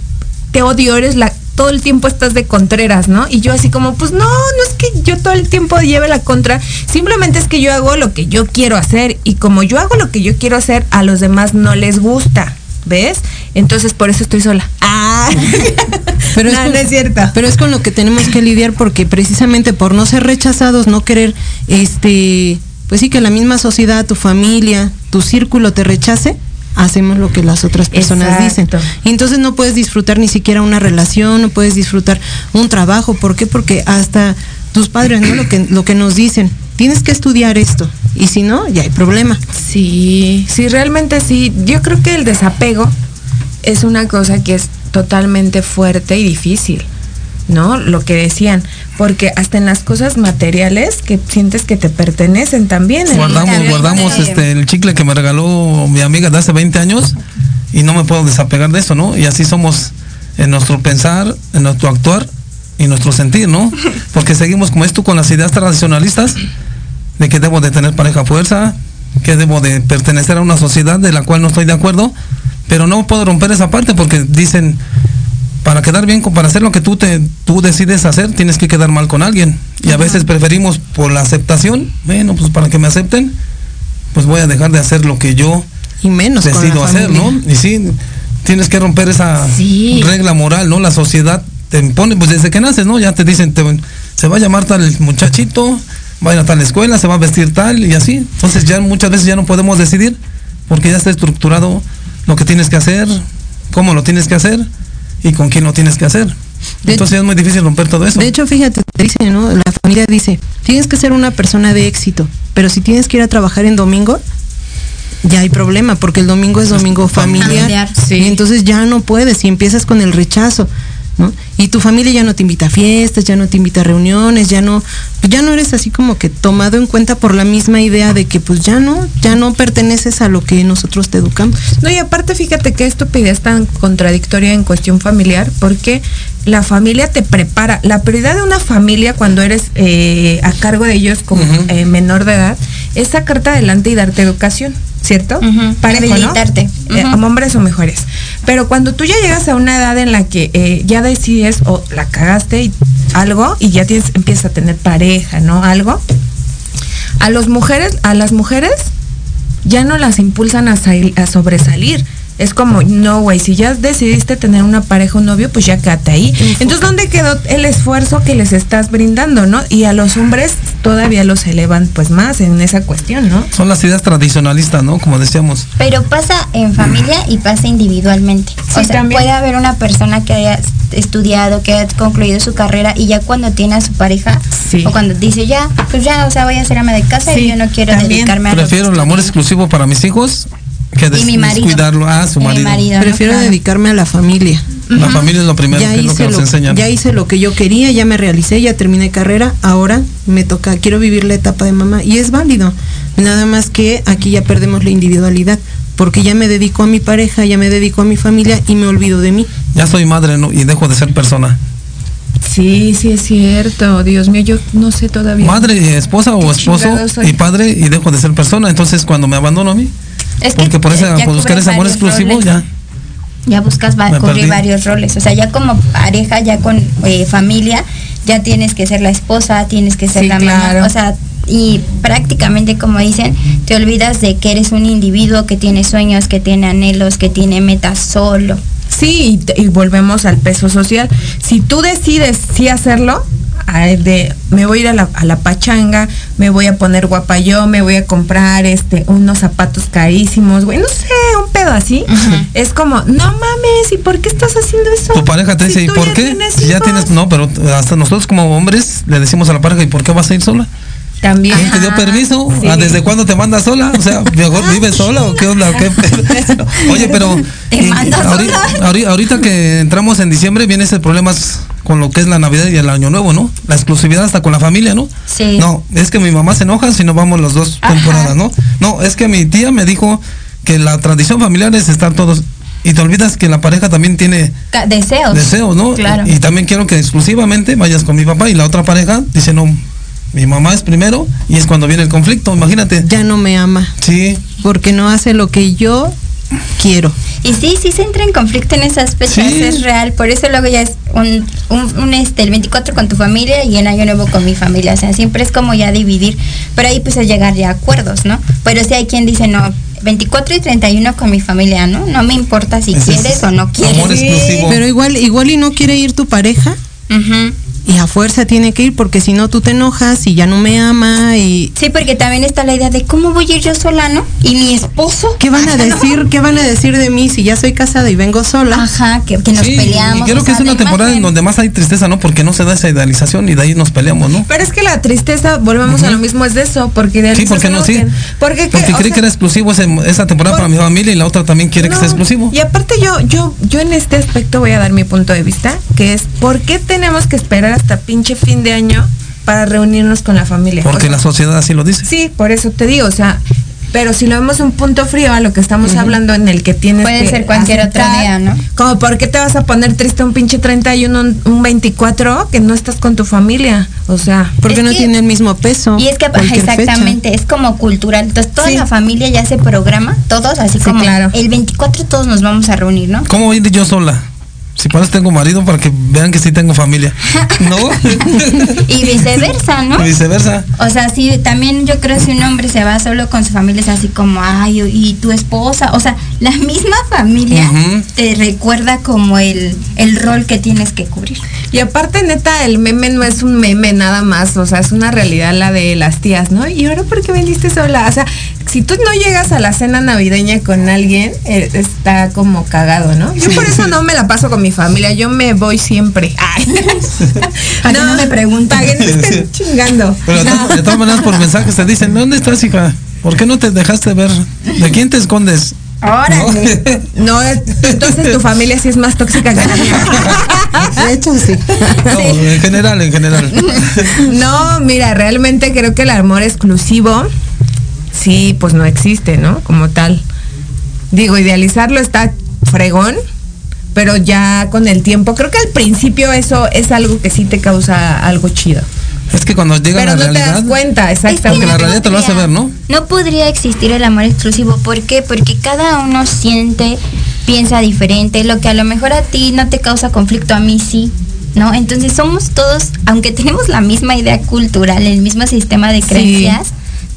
te odio, eres la, todo el tiempo estás de contreras, ¿no? Y yo así como, pues no, no es que yo todo el tiempo lleve la contra, simplemente es que yo hago lo que yo quiero hacer y como yo hago lo que yo quiero hacer, a los demás no les gusta. ¿Ves? Entonces por eso estoy sola. Ah. Pero No, con- no es cierto. Pero es con lo que tenemos que lidiar porque precisamente por no ser rechazados, no querer, este, pues sí que la misma sociedad, tu familia, tu círculo te rechace, hacemos lo que las otras personas Exacto. dicen. Y entonces no puedes disfrutar ni siquiera una relación, no puedes disfrutar un trabajo. ¿Por qué? Porque hasta tus padres, ¿no? Lo que, lo que nos dicen, tienes que estudiar esto. Y si no, ya hay problema. Sí, sí, realmente sí. Yo creo que el desapego es una cosa que es totalmente fuerte y difícil, ¿no? Lo que decían, porque hasta en las cosas materiales que sientes que te pertenecen también. en- Guardamos, también, guardamos eh, este el chicle que me regaló mi amiga de hace 20 años y no me puedo desapegar de eso, ¿no? Y así somos en nuestro pensar, en nuestro actuar y nuestro sentir, ¿no? Porque seguimos como es tú con las ideas tradicionalistas de que debo de tener pareja fuerza, que debo de pertenecer a una sociedad de la cual no estoy de acuerdo, pero no puedo romper esa parte porque dicen para quedar bien, con- para hacer lo que tú te tú decides hacer, tienes que quedar mal con alguien. Y a veces preferimos por la aceptación, bueno, pues para que me acepten, pues voy a dejar de hacer lo que yo Y menos decido hacer, ¿no? Y sí, tienes que romper esa Sí. regla moral, ¿no? La sociedad te impone, pues desde que naces, ¿no? Ya te dicen, te- se va a llamar tal muchachito, va a ir a tal escuela, se va a vestir tal y así. Entonces ya muchas veces ya no podemos decidir porque ya está estructurado lo que tienes que hacer, cómo lo tienes que hacer y con quién lo tienes que hacer. De Entonces es muy difícil romper todo eso. De hecho, fíjate, te dice, ¿no? La familia dice, tienes que ser una persona de éxito, pero si tienes que ir a trabajar en domingo, ya hay problema, porque el domingo es domingo familiar. Familiar, sí. Y entonces ya no puedes y empiezas con el rechazo. ¿No? Y tu familia ya no te invita a fiestas, ya no te invita a reuniones, ya no, ya no eres así como que tomado en cuenta por la misma idea de que pues ya no, ya no perteneces a lo que nosotros te educamos. No, y aparte fíjate que estupidez tan contradictoria en cuestión familiar, porque la familia te prepara. La prioridad de una familia cuando eres eh, a cargo de ellos como eh, menor de edad es sacarte adelante y darte educación, ¿cierto? Ujú, Parejo, ¿no? Eh, Ujú. hombres o mujeres. Pero cuando tú ya llegas a una edad en la que eh, ya decides o la cagaste y algo y ya tienes, empiezas a tener pareja, ¿no? Algo. A las mujeres, a las mujeres ya no las impulsan a, sal- a sobresalir. Es como, no, güey, si ya decidiste tener una pareja o novio, pues ya quédate ahí. Entonces, ¿dónde quedó el esfuerzo que les estás brindando, no? Y a los hombres todavía los elevan, pues más en esa cuestión, ¿no? Son las ideas tradicionalistas, ¿no? Como decíamos. Pero pasa en familia y pasa individualmente. Sí, o sea, también. puede haber una persona que haya estudiado, que haya concluido su carrera y ya cuando tiene a su pareja Sí. o cuando dice ya, pues ya, o sea, voy a ser ama de casa Sí, y yo no quiero también. dedicarme a Prefiero el amor exclusivo para mis hijos que des- Y mi marido. descuidarlo. Ah, su marido. Prefiero Claro. dedicarme a la familia. La familia es lo primero, ya que es lo que nos lo, enseñan. ya hice lo que yo quería, ya me realicé, ya terminé carrera, ahora me toca, quiero vivir la etapa de mamá y es válido. Nada más que aquí ya perdemos la individualidad, porque ya me dedico a mi pareja, ya me dedico a mi familia y me olvido de mí. Ya soy madre ¿no? y dejo de ser persona. Sí, sí es cierto. Dios mío, yo no sé todavía. Madre, y esposa o ¿Qué esposo y padre y dejo de ser persona. Entonces cuando me abandono a mí, Es que porque por, ese, ya por buscar ese amor exclusivo, roles. ya. ya buscas va- cubrir perdí. varios roles. O sea, ya como pareja, ya con eh, familia, ya tienes que ser la esposa, tienes que ser Sí, la claro. mamá. O sea, y prácticamente, como dicen, te olvidas de que eres un individuo que tiene sueños, que tiene anhelos, que tiene metas solo. Sí, y, te- y volvemos al peso social. Si tú decides sí hacerlo, a- de me voy a ir a la, a la pachanga, me voy a poner guapa yo, me voy a comprar este unos zapatos carísimos, güey, no sé, un pedo así. Es como, no mames, ¿y por qué estás haciendo eso? Tu pareja te Si dice, ¿y por ya qué? tienes Si ya hijos". tienes, no, pero hasta nosotros como hombres le decimos a la pareja, ¿y por qué vas a ir sola? También. ¿Quién te dio permiso? sí. ¿Ah, ¿Desde cuándo te mandas sola? O sea, mejor vives sola o qué onda? ¿O qué? Oye, pero Te ahorita, sola. ahori- ahorita que entramos en diciembre viene ese problemas con lo que es la Navidad y el Año Nuevo, ¿no? La exclusividad hasta con la familia, ¿no? Sí. No, es que mi mamá se enoja si no vamos las dos Ajá. temporadas, ¿no? No, es que mi tía me dijo que la tradición familiar es estar todos y te olvidas que la pareja también tiene Deseos. deseos, ¿no? Claro. Y, y también quiero que exclusivamente vayas con mi papá y la otra pareja dice, no, mi mamá es primero y es cuando viene el conflicto, imagínate. Ya no me ama. Sí. Porque no hace lo que yo quiero. Y sí, sí se entra en conflicto en esas fechas, Sí. es real. Por eso luego ya es un, un, un, este, el 24 con tu familia y el año nuevo con mi familia. O sea, siempre es como ya dividir. Pero ahí pues es llegar ya a acuerdos, ¿no? Pero si hay quien dice, no, 24 y 31 con mi familia, ¿no? No me importa si es quieres o no quieres. amor exclusivo. Pero igual, igual y no quiere ir tu pareja. Y a fuerza tiene que ir porque si no tú te enojas y ya no me ama y Sí, porque también está la idea de cómo voy a ir yo sola, ¿no? Y mi esposo. ¿qué van a decir? ¿Qué van a decir de mí si ya soy casada y vengo sola? Ajá, que, que nos Sí, peleamos. y creo que sea, es una temporada en donde más hay tristeza, ¿no? Porque no se da esa idealización y de ahí nos peleamos, ¿no? Pero es que la tristeza, volvemos a lo mismo, es de eso, porque Sí, porque no, sí. que- Porque, que- Porque o creí sea, que era exclusivo ese- esa temporada por- para mi familia y la otra también quiere que sea No, exclusivo. Y aparte yo, yo, yo en este aspecto voy a dar mi punto de vista, que es ¿por qué tenemos que esperar hasta pinche fin de año para reunirnos con la familia? Porque O sea, la sociedad así lo dice. Sí, por eso te digo, o sea, pero si lo vemos un punto frío a lo que estamos hablando en el que tienes Puede que ser cualquier otro aceptar, día, ¿no? Como por qué te vas a poner triste un pinche 31, un, un 24 que no estás con tu familia, o sea, Porque no que- tiene el mismo peso. Y es que fecha. exactamente, es como cultural. Entonces toda Sí. la familia ya se programa, todos así Sí, como claro. el 24 todos nos vamos a reunir, ¿no? ¿Cómo ir yo sola? Si para eso tengo marido para que vean que sí tengo familia. ¿No? Y viceversa, ¿no? y viceversa. O sea, sí, también yo creo que si un hombre se va solo con su familia es así como, ay, y tu esposa, o sea, la misma familia te recuerda como el, el rol que tienes que cubrir. Y aparte, neta, el meme no es un meme nada más, o sea, es una realidad la de las tías, ¿no? Y ahora, ¿por qué viniste sola? O sea, si tú no llegas a la cena navideña con alguien, eh, está como cagado, ¿no? Yo por eso no me la paso con mi familia, yo me voy siempre. Ay. Que no me pregunten. Para que no estén chingando. Pero de, No. to- de todas maneras por mensajes te dicen, ¿dónde estás, hija? ¿Por qué no te dejaste ver? ¿De quién te escondes? Órale. No, entonces tu familia sí es más tóxica que la mía. De hecho, sí. No, en general, en general. No, mira, realmente creo que el amor exclusivo, sí, pues no existe, ¿no? Como tal. Digo, idealizarlo está fregón, pero ya con el tiempo, creo que al principio eso es algo que sí te causa algo chido. Es que cuando llega Pero la no te realidad, das cuenta, Es que exactamente. la realidad te lo hace podría- ver, ¿no? No podría existir el amor exclusivo. ¿Por qué? Porque cada uno siente, piensa diferente. Lo que a lo mejor a ti no te causa conflicto, a mí sí. ¿No? Entonces somos todos, aunque tenemos la misma idea cultural, el mismo sistema de Sí.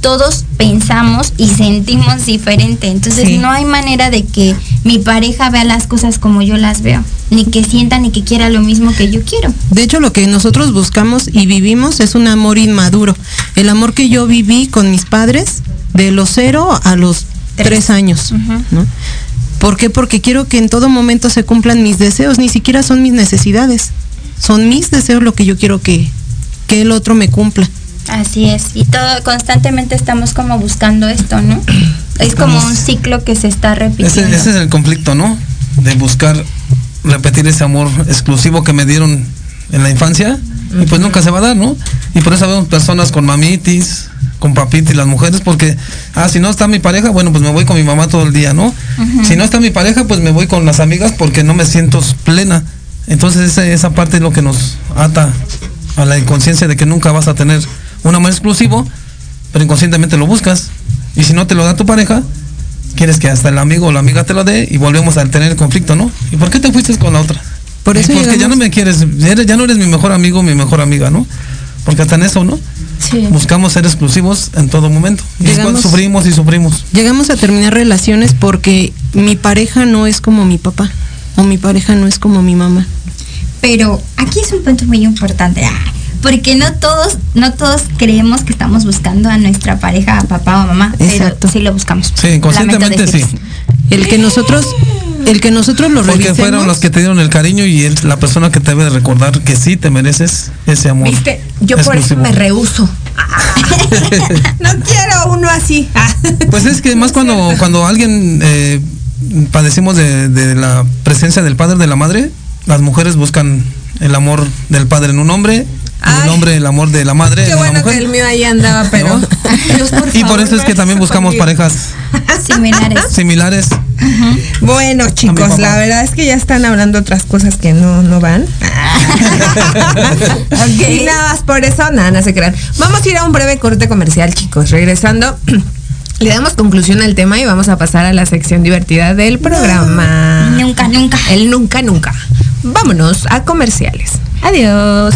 Todos pensamos y sentimos diferente. Entonces Sí. no hay manera de que mi pareja vea las cosas como yo las veo. Ni que sienta ni que quiera lo mismo que yo quiero. De hecho, lo que nosotros buscamos y vivimos es un amor inmaduro. El amor que yo viví con mis padres de los cero a los Tres. tres, años. ¿no? ¿Por qué? Porque quiero que en todo momento se cumplan mis deseos, ni siquiera son mis necesidades. Son mis deseos lo que yo quiero que, que el otro me cumpla. Así es, y todo constantemente estamos como buscando esto, ¿no? Es como un ciclo que se está ese, repitiendo. ese es el conflicto, ¿no? De buscar repetir ese amor exclusivo que me dieron en la infancia y pues nunca se va a dar, ¿no? Y por eso vemos personas con mamitis, con papitis, las mujeres, porque, ah, si no está mi pareja, bueno, pues me voy con mi mamá todo el día, ¿no? Si no está mi pareja, pues me voy con las amigas porque no me siento plena. Entonces esa, esa parte es lo que nos ata a la inconsciencia de que nunca vas a tener un amor exclusivo, pero inconscientemente lo buscas. Y si no te lo da tu pareja, quieres que hasta el amigo o la amiga te lo dé y volvemos a tener el conflicto, ¿no? ¿Y por qué te fuiste con la otra? Por eso porque ya llegamos- no me quieres, ya, eres- ya no eres mi mejor amigo, mi mejor amiga, ¿no? Porque hasta en eso, ¿no? Sí. Buscamos ser exclusivos en todo momento. Y es cuando Llegamos- sufrimos y sufrimos. Llegamos a terminar relaciones porque mi pareja no es como mi papá o mi pareja no es como mi mamá. Pero aquí es un punto muy importante, ah, porque no todos, no todos creemos que estamos buscando a nuestra pareja, a papá o mamá, Exacto. pero sí lo buscamos. Sí, conscientemente sí. El que nosotros, el que nosotros lo Porque revisemos. fueron los que te dieron el cariño y es la persona que te debe de recordar que sí te mereces ese amor. ¿Viste? Yo por eso me rehuso. no quiero uno así. Pues es que más cuando, cuando alguien eh, padecimos de, de la presencia del padre de la madre, las mujeres buscan el amor del padre en un hombre, y el hombre el amor de la madre Qué bueno que mujer. el mío ahí andaba, pero. Dios, por Y por favor, eso es que también buscamos conmigo. parejas Similares. similares. Bueno, chicos, la verdad es que ya están hablando otras cosas que no, no van. Y nada más por eso, nada, no se crean. Vamos a ir a un breve corte comercial, chicos. Regresando, le damos conclusión al tema y vamos a pasar a la sección divertida del programa. Nunca, nunca. El nunca, nunca. Vámonos a comerciales. Adiós.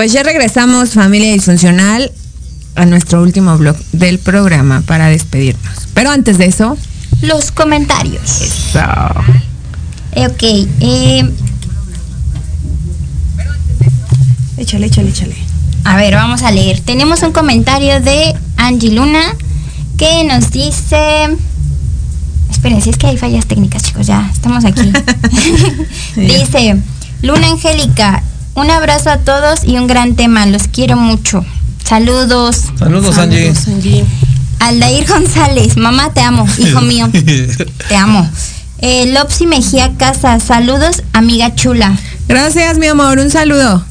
Pues ya regresamos, familia disfuncional, a nuestro último blog del programa para despedirnos. Pero antes de eso, Los comentarios. eso. Eh, ok, eh, Échale, échale, échale. A ver, vamos a leer. Tenemos un comentario de Angie Luna que nos dice. Esperen, si es que hay fallas técnicas, chicos, ya estamos aquí. dice: Luna Angélica, Un abrazo a todos y un gran tema. Los quiero mucho. Saludos. Saludos, Angie. Aldair González, mamá te amo, hijo mío, te amo. Eh, Lopsi Mejía Casa, saludos, amiga chula. Gracias, mi amor, un saludo.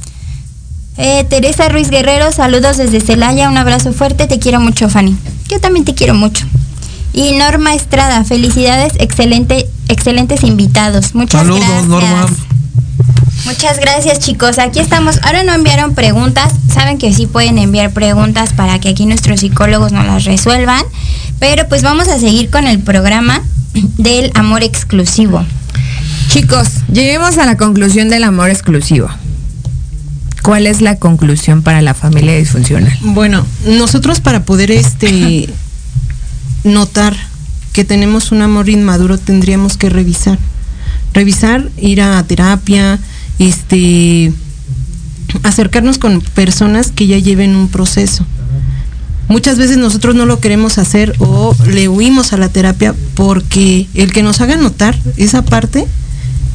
Eh, Teresa Ruiz Guerrero, saludos desde Celaya, un abrazo fuerte, te quiero mucho, Fanny. Yo también te quiero mucho. Y Norma Estrada, felicidades, excelente, excelentes invitados. Muchas Saludos, gracias. Norma. Muchas gracias chicos, aquí estamos. Ahora no enviaron preguntas, saben que sí pueden enviar preguntas para que aquí nuestros psicólogos nos las resuelvan, pero pues vamos a seguir con el programa del amor exclusivo. Chicos, lleguemos a la conclusión del amor exclusivo. ¿Cuál es la conclusión para la familia disfuncional? Bueno, nosotros para poder este notar que tenemos un amor inmaduro tendríamos que revisar. Revisar, ir a terapia, este acercarnos con personas que ya lleven un proceso. Muchas veces nosotros no lo queremos hacer o le huimos a la terapia porque el que nos haga notar esa parte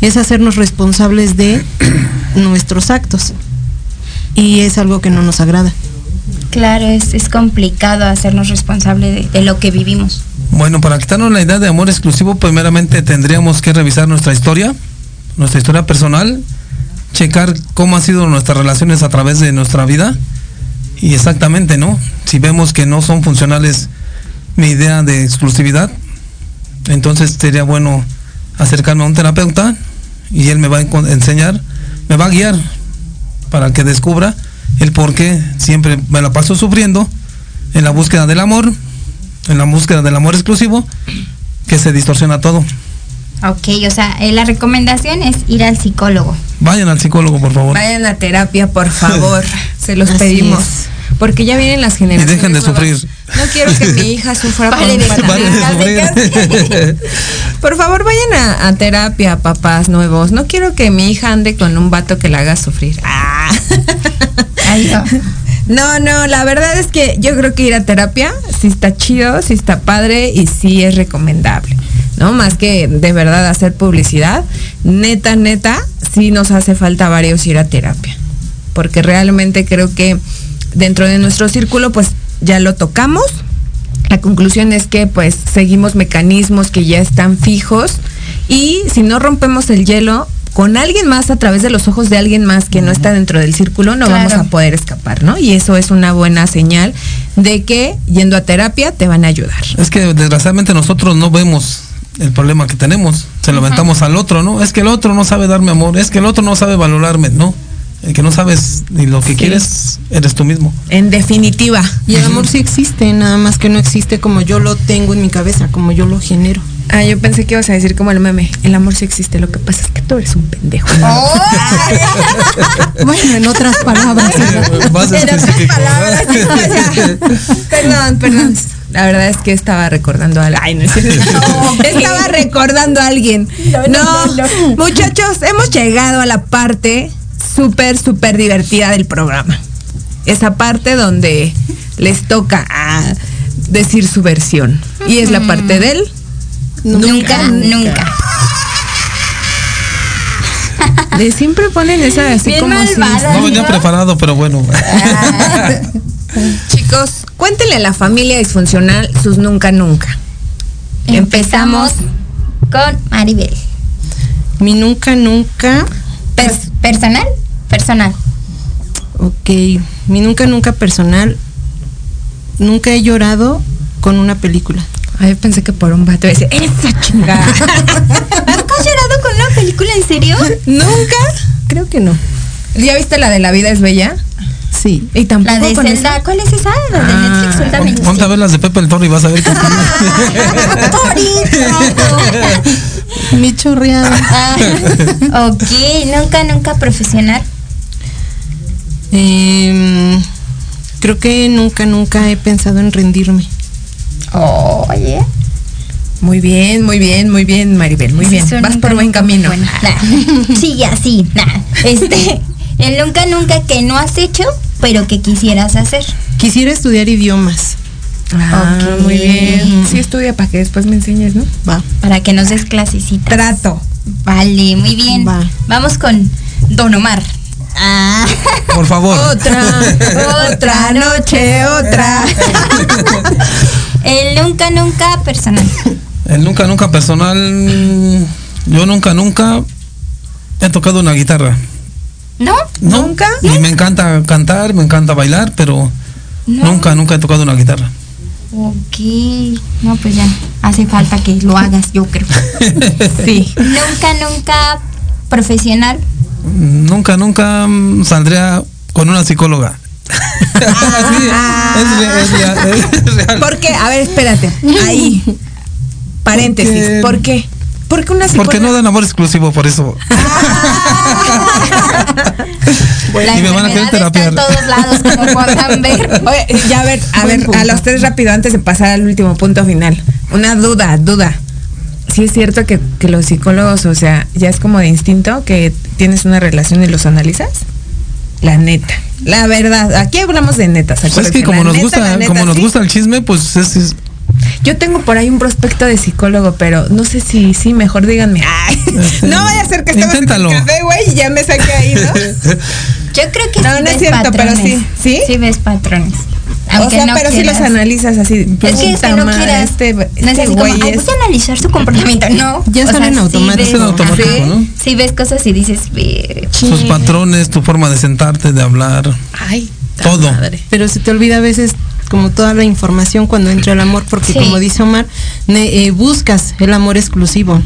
es hacernos responsables de nuestros actos. Y es algo que no nos agrada. Claro, es, es complicado hacernos responsable de, de lo que vivimos. Bueno, para quitarnos la idea de amor exclusivo, primeramente tendríamos que revisar nuestra historia, nuestra historia personal, checar cómo han sido nuestras relaciones a través de nuestra vida y exactamente, ¿no? Si vemos que no son funcionales mi idea de exclusividad, entonces sería bueno acercarme a un terapeuta y él me va a enseñar, me va a guiar para que descubra el por qué siempre me la paso sufriendo en la búsqueda del amor, en la búsqueda del amor exclusivo, que se distorsiona todo. Ok, o sea, eh, la recomendación es ir al psicólogo. Vayan al psicólogo, por favor. Vayan a terapia, por favor. Se los Así pedimos. es. Porque ya vienen las Y generaciones. dejen de nuevas. sufrir. No quiero que mi hija sufra por de de sufrir. Por favor, vayan a, a terapia, papás nuevos. No quiero que mi hija ande con un vato que la haga sufrir. Ah. Ay, no. No, no, la verdad es que yo creo que ir a terapia sí está chido, sí está padre y sí es recomendable. ¿No? Más que de verdad hacer publicidad, neta, neta, sí nos hace falta varios ir a terapia. Porque realmente creo que dentro de nuestro círculo, pues ya lo tocamos. La conclusión es que pues seguimos mecanismos que ya están fijos y si no rompemos el hielo con alguien más a través de los ojos de alguien más que no está dentro del círculo, no vamos a poder escapar, ¿no? Y eso es una buena señal de que yendo a terapia te van a ayudar. Es que desgraciadamente nosotros no vemos el problema que tenemos, se lo aventamos al otro, ¿no? Es que el otro no sabe darme amor, es que el otro no sabe valorarme, ¿no? El que no sabes ni lo que Sí. quieres eres tú mismo. En definitiva. Y el amor sí existe, nada más que no existe como yo lo tengo en mi cabeza, como yo lo genero. Ah, yo pensé que ibas a decir como el meme, el amor sí existe, lo que pasa es que tú eres un pendejo. Bueno, en otras palabras. Más específico. Perdón, perdón. La verdad es que estaba recordando a Ay, no. Estaba recordando a alguien. No, muchachos, hemos llegado a la parte súper, súper divertida del programa. Esa parte donde les toca ah, decir su versión. Y es la parte del Nunca, nunca. de siempre ponen esa así Bien como si- malvada. No venía preparado, pero bueno. Chicos, cuéntenle a la familia disfuncional sus nunca nunca. Empezamos con Maribel. Mi nunca, nunca. Pers- ¿Personal? Personal. Ok. Mi nunca, nunca personal. Nunca he llorado con una película. Ay, pensé que por un vato decía, esa chingada. ¿Nunca has llorado con una película en serio? ¿Nunca? Creo que no. ¿Ya viste la de La vida es bella? Sí. Y tampoco La de con Zelda. ¿Cuál es esa? La de Ah, Netflix, suéltame. Ponte a ver las de Pepe el Toro y vas a ver que Mi chorreada. Ah, ok, nunca, nunca profesional. Em, creo que nunca, nunca he pensado en rendirme. Oye. Muy bien, muy bien, muy bien, Maribel, muy bien. Vas por buen camino. bueno, nah. Sí, ya, sí, nah. Este, el nunca, nunca que no has hecho, pero que quisieras hacer. Quisiera estudiar idiomas. Ah, muy bien. Sí, estudia para que después me enseñes, ¿no? Va. Para que nos des clasecitas. Trato. Vale, muy bien. Va. Vamos con Don Omar. Por favor. Otra, otra noche, otra. El nunca, nunca personal. El nunca, nunca personal. Yo nunca, nunca he tocado una guitarra. ¿No? No, ¿Nunca? Y me encanta cantar, me encanta bailar, pero No. nunca, nunca he tocado una guitarra. Ok. No, pues ya. Hace falta que lo hagas, yo creo. Sí. Nunca, nunca profesional. nunca, nunca mm, saldría con una psicóloga. Sí, es, es real, es real. ¿Por qué? A ver, espérate. Ahí. Paréntesis. ¿Por qué? Porque una Porque no dan amor exclusivo, por eso. La y me van a querer terapiar. en todos lados, como podrán ver. Oye, ya a ver, a ver, a los tres rápido antes de pasar al último punto final. Una duda, duda. Sí es cierto que, que los psicólogos, o sea, ya es como de instinto que tienes una relación y los analizas. La neta, la verdad. Aquí hablamos de netas. Pues es que como nos neta, gusta, neta, como nos sí. gusta el chisme, pues es, es- Yo tengo por ahí un prospecto de psicólogo, pero no sé si sí, mejor díganme. Ay, no vaya a ser que estemos en el café, güey, y ya me saqué ahí, ¿no? Yo creo que No, sí no es ves cierto, pero patrones. sí. ¿Sí? Sí ves patrones. o sea, no pero sí quieras. los analizas así. Es que es que no quieras. Este, no es este así como, güey "Ay, es- voy a analizar su comportamiento. No. Ya sea, en sí automático. ves- Es en automático, ajá, ¿no? Sí ves cosas y dices, "Ve, tus patrones, tu forma de sentarte, de hablar, Ay, todo. madre. Pero se te olvida a veces como toda la información cuando entra el amor, porque Sí. como dice Omar, ne- eh, buscas el amor exclusivo.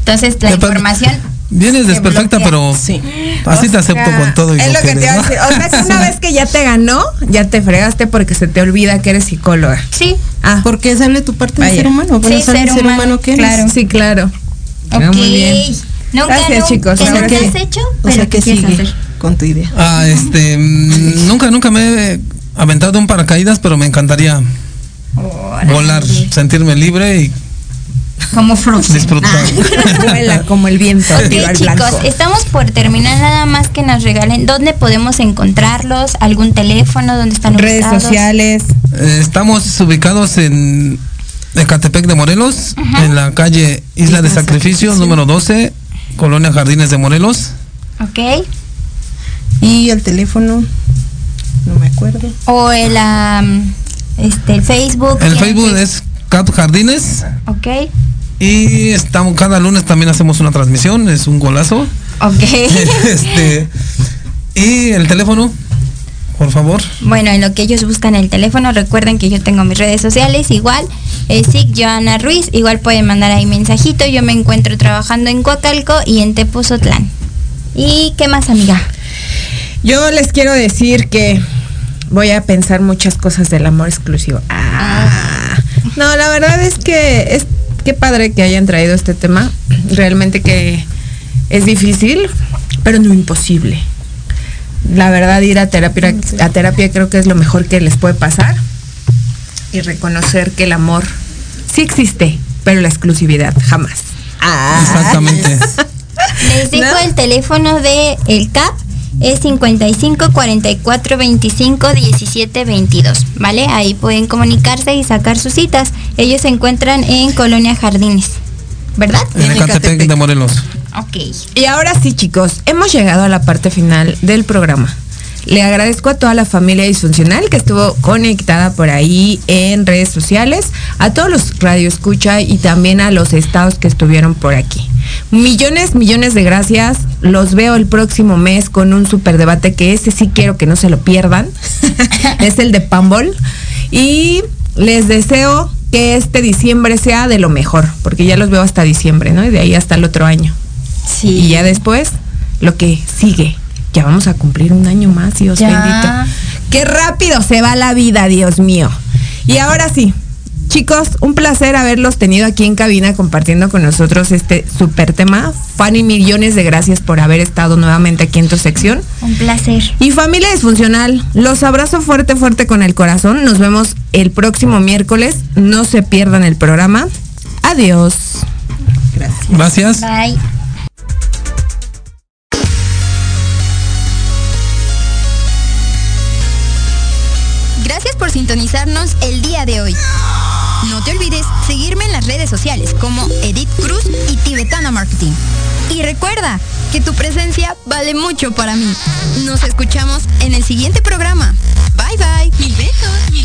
Entonces la Depende- información. Vienes desperfecta, pero Sí. así te acepto sea, con todo y Es lo que te iba a decir. ¿no? O sea, que una vez que ya te ganó, ya te fregaste porque se te olvida que eres psicóloga. Sí. Ah, Porque sale tu parte Vaya. de ser humano, bueno, Sí, sale el ser ser humano, humano que eres. claro. sí, claro. Ah, Ok. Muy bien. Nunca, Gracias, no, chicos. Que has hecho, O pero sea que sigue hacer. con tu idea. Ah, este, mm, nunca, nunca me he aventado un paracaídas, pero me encantaría volar, sentirme libre y Como Frozen. disfrutar. Vuela como el viento. Ok, chicos, blanco. estamos por terminar nada más que nos regalen dónde podemos encontrarlos, algún teléfono, dónde están Redes ubicados? sociales. Eh, Estamos ubicados en Ecatepec de Morelos, en la calle Isla de Sacrificio, número 12, Colonia Jardines de Morelos. Ok. Y el teléfono, no me acuerdo. O el, am, este, el Facebook. El Facebook es Cat Jardines Ok. y estamos cada lunes también hacemos una transmisión, es un golazo. Ok. este y el teléfono, por favor. Bueno, en lo que ellos buscan el teléfono, recuerden que yo tengo mis redes sociales, igual, es SIC Joana Ruiz, igual pueden mandar ahí mensajito, yo me encuentro trabajando en Coacalco y en Tepuzotlán. ¿Y qué más, amiga? Yo les quiero decir que voy a pensar muchas cosas del amor exclusivo. Ah. No, la verdad es que es qué padre que hayan traído este tema. Realmente que es difícil, pero no imposible. La verdad, ir a terapia, a terapia creo que es lo mejor que les puede pasar. Y reconocer que el amor sí existe, pero la exclusividad jamás. Ah. Exactamente. Les digo ¿No? el teléfono de el CAP es 55 44 25 17 22, ¿vale? Ahí pueden comunicarse y sacar sus citas. Ellos se encuentran en Colonia Jardines, ¿verdad? En Ecatepec de Morelos. Ok. Y ahora sí, chicos, hemos llegado a la parte final del programa. Le agradezco a toda la familia disfuncional que estuvo conectada por ahí en redes sociales, a todos los radioescucha y también a los estados que estuvieron por aquí. Millones, millones de gracias. Los veo el próximo mes con un super debate que ese sí quiero que no se lo pierdan. es el de Pambol. Y les deseo que este diciembre sea de lo mejor, porque ya los veo hasta diciembre, ¿no? Y de ahí hasta el otro año. Sí. Y ya después, lo que sigue. Ya vamos a cumplir un año más, Dios Ya. bendito. Qué rápido se va la vida, Dios mío. Y ahora sí, chicos, un placer haberlos tenido aquí en cabina compartiendo con nosotros este súper tema. Fanny, millones de gracias por haber estado nuevamente aquí en tu sección. Un placer. Y familia disfuncional, los abrazo fuerte, fuerte con el corazón. Nos vemos el próximo miércoles. No se pierdan el programa. Adiós. Gracias. Bye. Gracias por sintonizarnos el día de hoy. No te olvides seguirme en las redes sociales como Edith Cruz y Tibetana Marketing. Y recuerda que tu presencia vale mucho para mí. Nos escuchamos en el siguiente programa. Bye bye. Mil besos.